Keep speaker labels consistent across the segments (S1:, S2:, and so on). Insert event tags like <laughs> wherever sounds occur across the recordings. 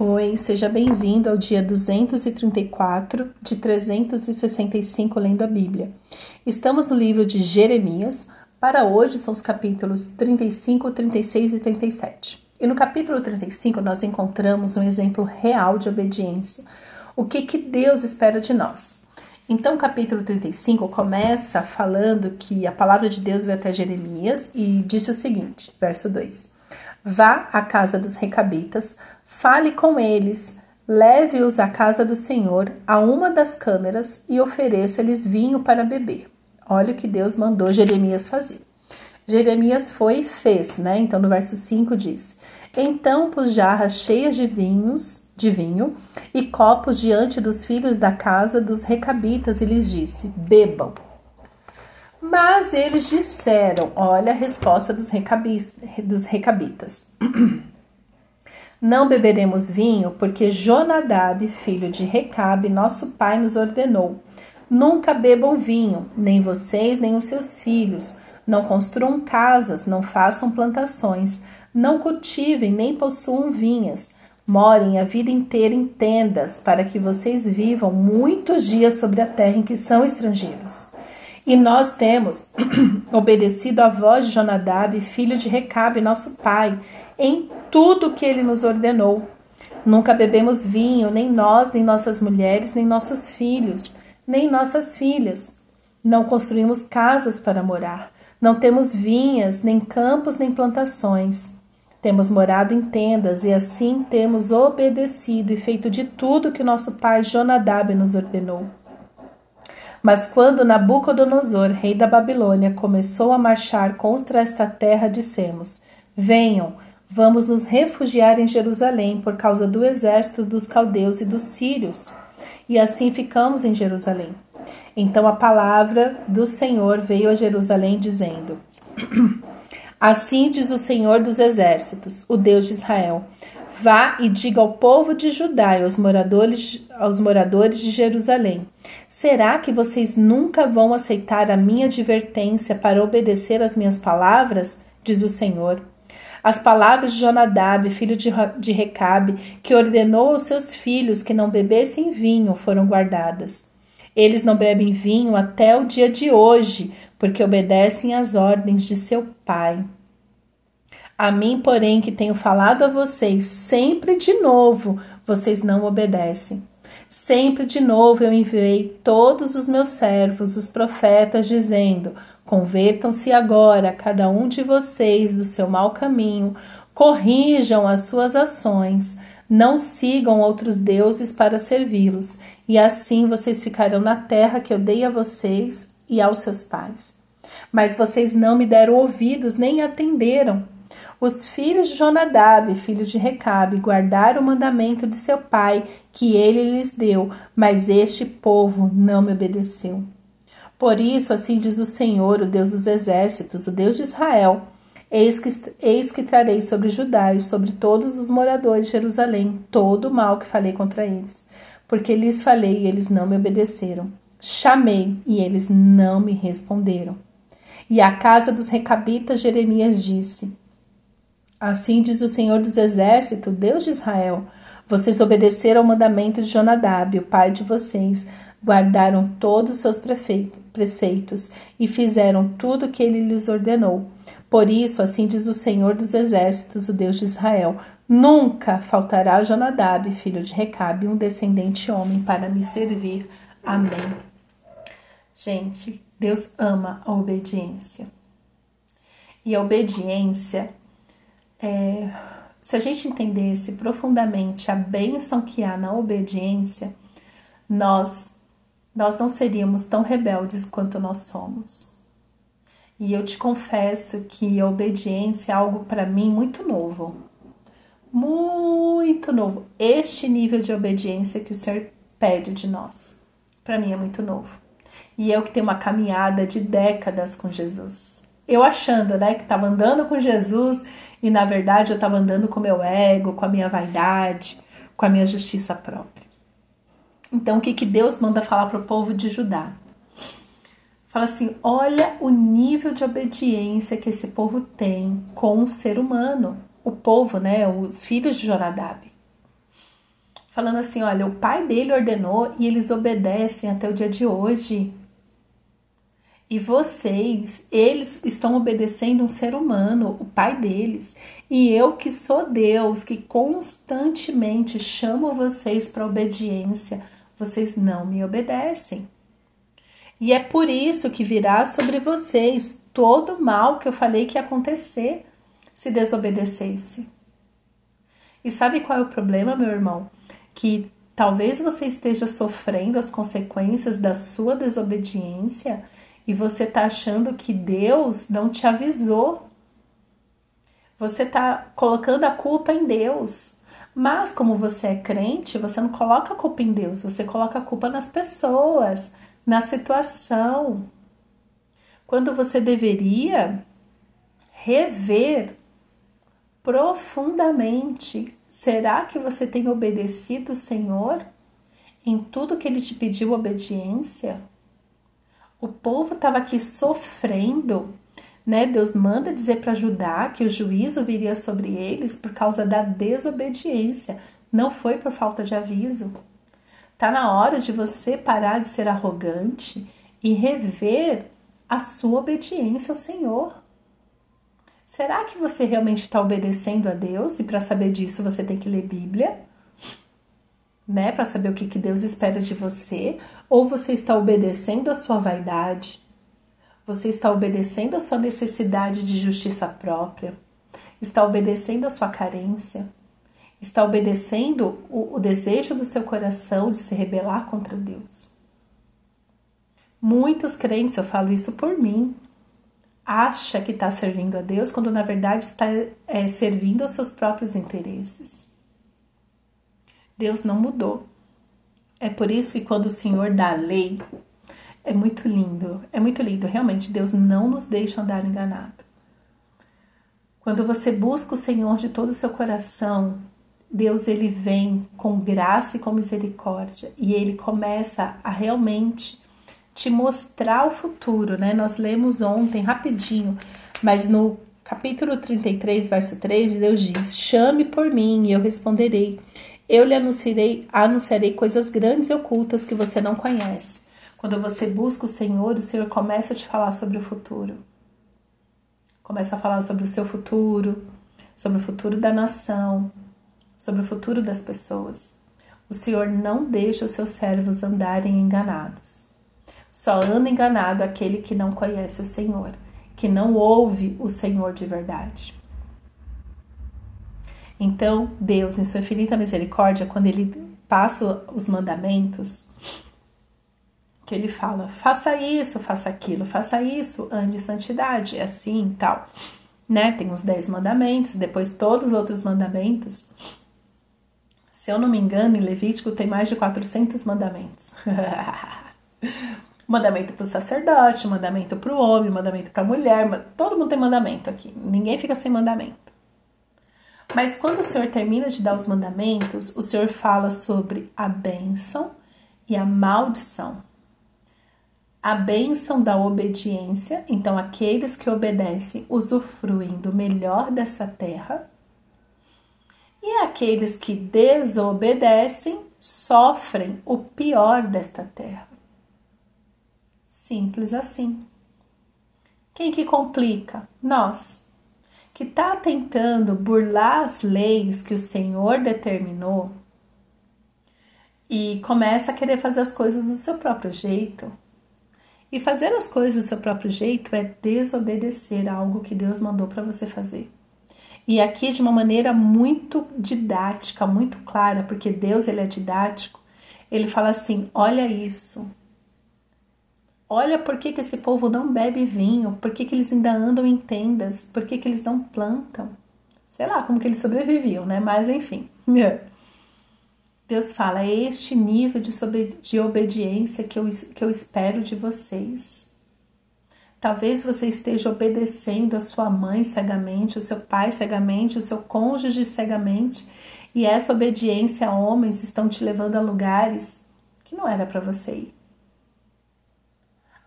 S1: Oi, seja bem-vindo ao dia 234 de 365 lendo a Bíblia. Estamos no livro de Jeremias. Para hoje são os capítulos 35, 36 e 37. E no capítulo 35 nós encontramos um exemplo real de obediência. O que que Deus espera de nós? Então, o capítulo 35 começa falando que a palavra de Deus veio até Jeremias e disse o seguinte, verso 2: Vá à casa dos recabitas, fale com eles, leve-os à casa do Senhor, a uma das câmeras, e ofereça-lhes vinho para beber. Olha o que Deus mandou Jeremias fazer. Jeremias foi e fez, né? Então no verso 5 diz: Então pus jarras cheias de vinhos, de vinho, e copos diante dos filhos da casa dos recabitas, e lhes disse: Bebam. Mas eles disseram: Olha a resposta dos, dos recabitas. <clears throat> Não beberemos vinho, porque Jonadab, filho de Recabe, nosso pai, nos ordenou: Nunca bebam vinho, nem vocês, nem os seus filhos. Não construam casas, não façam plantações, não cultivem, nem possuam vinhas. Morem a vida inteira em tendas, para que vocês vivam muitos dias sobre a terra em que são estrangeiros. E nós temos <clears throat> obedecido à voz de Jonadab, filho de Recabe, nosso pai, em tudo que ele nos ordenou. Nunca bebemos vinho, nem nós, nem nossas mulheres, nem nossos filhos, nem nossas filhas. Não construímos casas para morar. Não temos vinhas, nem campos, nem plantações. Temos morado em tendas e assim temos obedecido e feito de tudo que nosso pai Jonadab nos ordenou. Mas quando Nabucodonosor, rei da Babilônia, começou a marchar contra esta terra, dissemos: Venham, vamos nos refugiar em Jerusalém por causa do exército dos caldeus e dos sírios. E assim ficamos em Jerusalém. Então a palavra do Senhor veio a Jerusalém, dizendo: <clears throat> Assim diz o Senhor dos exércitos, o Deus de Israel: Vá e diga ao povo de Judá e aos moradores, aos moradores de Jerusalém: Será que vocês nunca vão aceitar a minha advertência para obedecer às minhas palavras? Diz o Senhor. As palavras de Jonadab, filho de, de Recabe, que ordenou aos seus filhos que não bebessem vinho, foram guardadas. Eles não bebem vinho até o dia de hoje, porque obedecem às ordens de seu pai. A mim, porém, que tenho falado a vocês sempre de novo, vocês não obedecem. Sempre de novo eu enviei todos os meus servos, os profetas, dizendo: Convertam-se agora, cada um de vocês, do seu mau caminho, corrijam as suas ações, não sigam outros deuses para servi-los, e assim vocês ficarão na terra que eu dei a vocês e aos seus pais. Mas vocês não me deram ouvidos nem atenderam. Os filhos de Jonadab, filho de Recabe, guardaram o mandamento de seu pai que ele lhes deu, mas este povo não me obedeceu. Por isso, assim diz o Senhor, o Deus dos exércitos, o Deus de Israel: Eis que, eis que trarei sobre Judá e sobre todos os moradores de Jerusalém todo o mal que falei contra eles, porque lhes falei e eles não me obedeceram. Chamei e eles não me responderam. E à casa dos recabitas Jeremias disse: Assim diz o Senhor dos Exércitos, Deus de Israel: Vocês obedeceram ao mandamento de Jonadab, o pai de vocês, guardaram todos os seus preceitos e fizeram tudo o que ele lhes ordenou. Por isso, assim diz o Senhor dos Exércitos, o Deus de Israel: Nunca faltará Jonadab, filho de Recabe, um descendente homem para me servir. Amém. Gente, Deus ama a obediência. E a obediência é, se a gente entendesse profundamente a bênção que há na obediência, nós nós não seríamos tão rebeldes quanto nós somos. E eu te confesso que a obediência é algo para mim muito novo. Muito novo. Este nível de obediência que o Senhor pede de nós, para mim é muito novo. E eu que tenho uma caminhada de décadas com Jesus. Eu achando, né, que estava andando com Jesus e na verdade eu estava andando com meu ego, com a minha vaidade, com a minha justiça própria. Então o que, que Deus manda falar para o povo de Judá? Fala assim: olha o nível de obediência que esse povo tem com o ser humano, o povo, né, os filhos de Jonadab. falando assim: olha, o pai dele ordenou e eles obedecem até o dia de hoje. E vocês, eles estão obedecendo um ser humano, o pai deles. E eu, que sou Deus, que constantemente chamo vocês para obediência, vocês não me obedecem. E é por isso que virá sobre vocês todo o mal que eu falei que ia acontecer se desobedecesse. E sabe qual é o problema, meu irmão? Que talvez você esteja sofrendo as consequências da sua desobediência e você está achando que Deus não te avisou. Você está colocando a culpa em Deus. Mas, como você é crente, você não coloca a culpa em Deus, você coloca a culpa nas pessoas, na situação. Quando você deveria rever profundamente: será que você tem obedecido o Senhor em tudo que ele te pediu obediência? O povo estava aqui sofrendo, né? Deus manda dizer para Judá que o juízo viria sobre eles por causa da desobediência, não foi por falta de aviso. Tá na hora de você parar de ser arrogante e rever a sua obediência ao Senhor. Será que você realmente está obedecendo a Deus? E para saber disso você tem que ler Bíblia, né? Para saber o que, que Deus espera de você. Ou você está obedecendo a sua vaidade? Você está obedecendo a sua necessidade de justiça própria? Está obedecendo a sua carência? Está obedecendo o, o desejo do seu coração de se rebelar contra Deus? Muitos crentes, eu falo isso por mim, acha que está servindo a Deus quando na verdade está é, servindo aos seus próprios interesses. Deus não mudou. É por isso que quando o Senhor dá a lei, é muito lindo, é muito lindo. Realmente, Deus não nos deixa andar enganado. Quando você busca o Senhor de todo o seu coração, Deus ele vem com graça e com misericórdia e ele começa a realmente te mostrar o futuro, né? Nós lemos ontem rapidinho, mas no capítulo 33, verso 3, Deus diz: "Chame por mim e eu responderei eu lhe anunciarei, anunciarei coisas grandes e ocultas que você não conhece. Quando você busca o Senhor, o Senhor começa a te falar sobre o futuro. Começa a falar sobre o seu futuro, sobre o futuro da nação, sobre o futuro das pessoas. O Senhor não deixa os seus servos andarem enganados. Só anda enganado aquele que não conhece o Senhor, que não ouve o Senhor de verdade. Então, Deus, em sua infinita misericórdia, quando ele passa os mandamentos, que ele fala: faça isso, faça aquilo, faça isso, ande em santidade, assim tal. Né? Tem os dez mandamentos, depois todos os outros mandamentos. Se eu não me engano, em Levítico tem mais de 400 mandamentos. <laughs> mandamento para o sacerdote, mandamento para o homem, mandamento para a mulher, todo mundo tem mandamento aqui. Ninguém fica sem mandamento. Mas quando o Senhor termina de dar os mandamentos, o Senhor fala sobre a bênção e a maldição. A bênção da obediência, então aqueles que obedecem usufruem do melhor dessa terra, e aqueles que desobedecem sofrem o pior desta terra. Simples assim. Quem que complica? Nós que está tentando burlar as leis que o Senhor determinou e começa a querer fazer as coisas do seu próprio jeito. E fazer as coisas do seu próprio jeito é desobedecer algo que Deus mandou para você fazer. E aqui de uma maneira muito didática, muito clara, porque Deus ele é didático. Ele fala assim: "Olha isso. Olha por que, que esse povo não bebe vinho, por que, que eles ainda andam em tendas, por que, que eles não plantam. Sei lá como que eles sobreviviam, né? Mas enfim. <laughs> Deus fala: é este nível de, de obediência que eu, que eu espero de vocês. Talvez você esteja obedecendo a sua mãe cegamente, o seu pai cegamente, o seu cônjuge cegamente, e essa obediência a homens estão te levando a lugares que não era para você ir.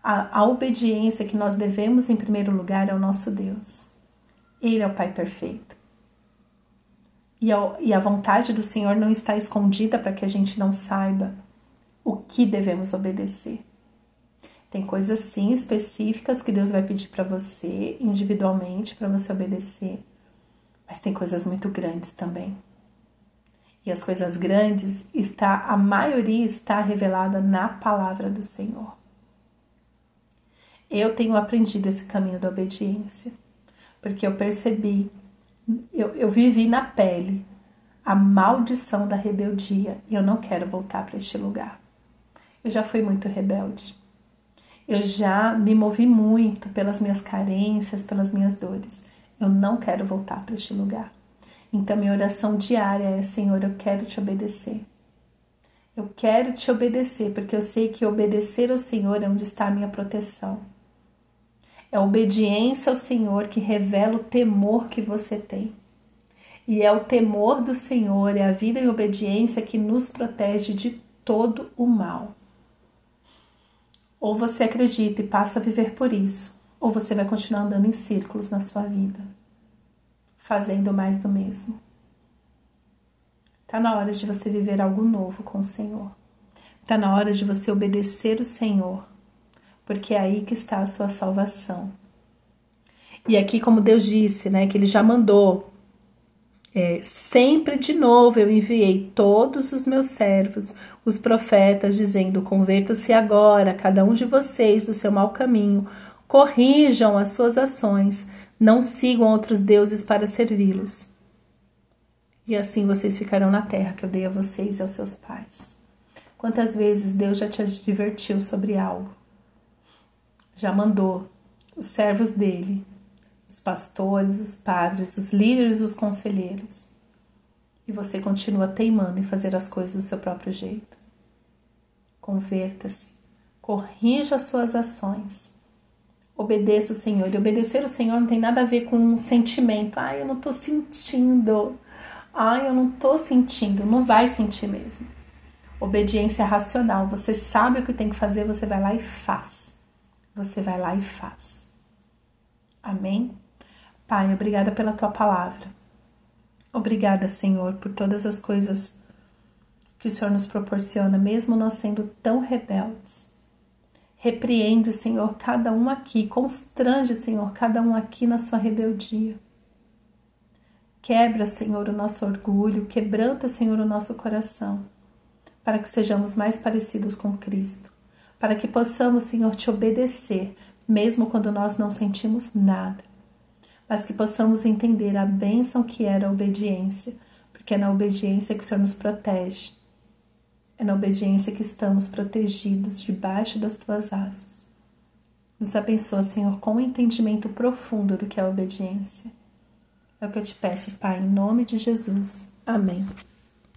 S1: A, a obediência que nós devemos em primeiro lugar ao nosso Deus. Ele é o Pai perfeito. E a, e a vontade do Senhor não está escondida para que a gente não saiba o que devemos obedecer. Tem coisas sim específicas que Deus vai pedir para você individualmente para você obedecer, mas tem coisas muito grandes também. E as coisas grandes está a maioria está revelada na palavra do Senhor. Eu tenho aprendido esse caminho da obediência, porque eu percebi, eu, eu vivi na pele a maldição da rebeldia e eu não quero voltar para este lugar. Eu já fui muito rebelde. Eu já me movi muito pelas minhas carências, pelas minhas dores. Eu não quero voltar para este lugar. Então, minha oração diária é: Senhor, eu quero te obedecer. Eu quero te obedecer, porque eu sei que obedecer ao Senhor é onde está a minha proteção. É obediência ao Senhor que revela o temor que você tem. E é o temor do Senhor, é a vida em obediência que nos protege de todo o mal. Ou você acredita e passa a viver por isso, ou você vai continuar andando em círculos na sua vida fazendo mais do mesmo. Está na hora de você viver algo novo com o Senhor. Está na hora de você obedecer o Senhor, porque é aí que está a sua salvação. E aqui, como Deus disse, né, que Ele já mandou, é, sempre de novo eu enviei todos os meus servos, os profetas, dizendo: Converta-se agora, cada um de vocês, do seu mau caminho, corrijam as suas ações não sigam outros deuses para servi-los. E assim vocês ficarão na terra que eu dei a vocês e aos seus pais. Quantas vezes Deus já te advertiu sobre algo? Já mandou os servos dele, os pastores, os padres, os líderes, os conselheiros. E você continua teimando em fazer as coisas do seu próprio jeito. Converta-se, corrija as suas ações obedeça o Senhor. E obedecer o Senhor não tem nada a ver com um sentimento. Ai, eu não tô sentindo. Ai, eu não tô sentindo. Não vai sentir mesmo. Obediência racional. Você sabe o que tem que fazer, você vai lá e faz. Você vai lá e faz. Amém? Pai, obrigada pela tua palavra. Obrigada, Senhor, por todas as coisas que o Senhor nos proporciona, mesmo nós sendo tão rebeldes. Repreende, Senhor, cada um aqui, constrange, Senhor, cada um aqui na sua rebeldia. Quebra, Senhor, o nosso orgulho, quebranta, Senhor, o nosso coração, para que sejamos mais parecidos com Cristo, para que possamos, Senhor, te obedecer, mesmo quando nós não sentimos nada, mas que possamos entender a bênção que era a obediência, porque é na obediência que o Senhor nos protege, é na obediência que estamos protegidos debaixo das tuas asas. Nos abençoa, Senhor, com um entendimento profundo do que é a obediência. É o que eu te peço, Pai, em nome de Jesus. Amém.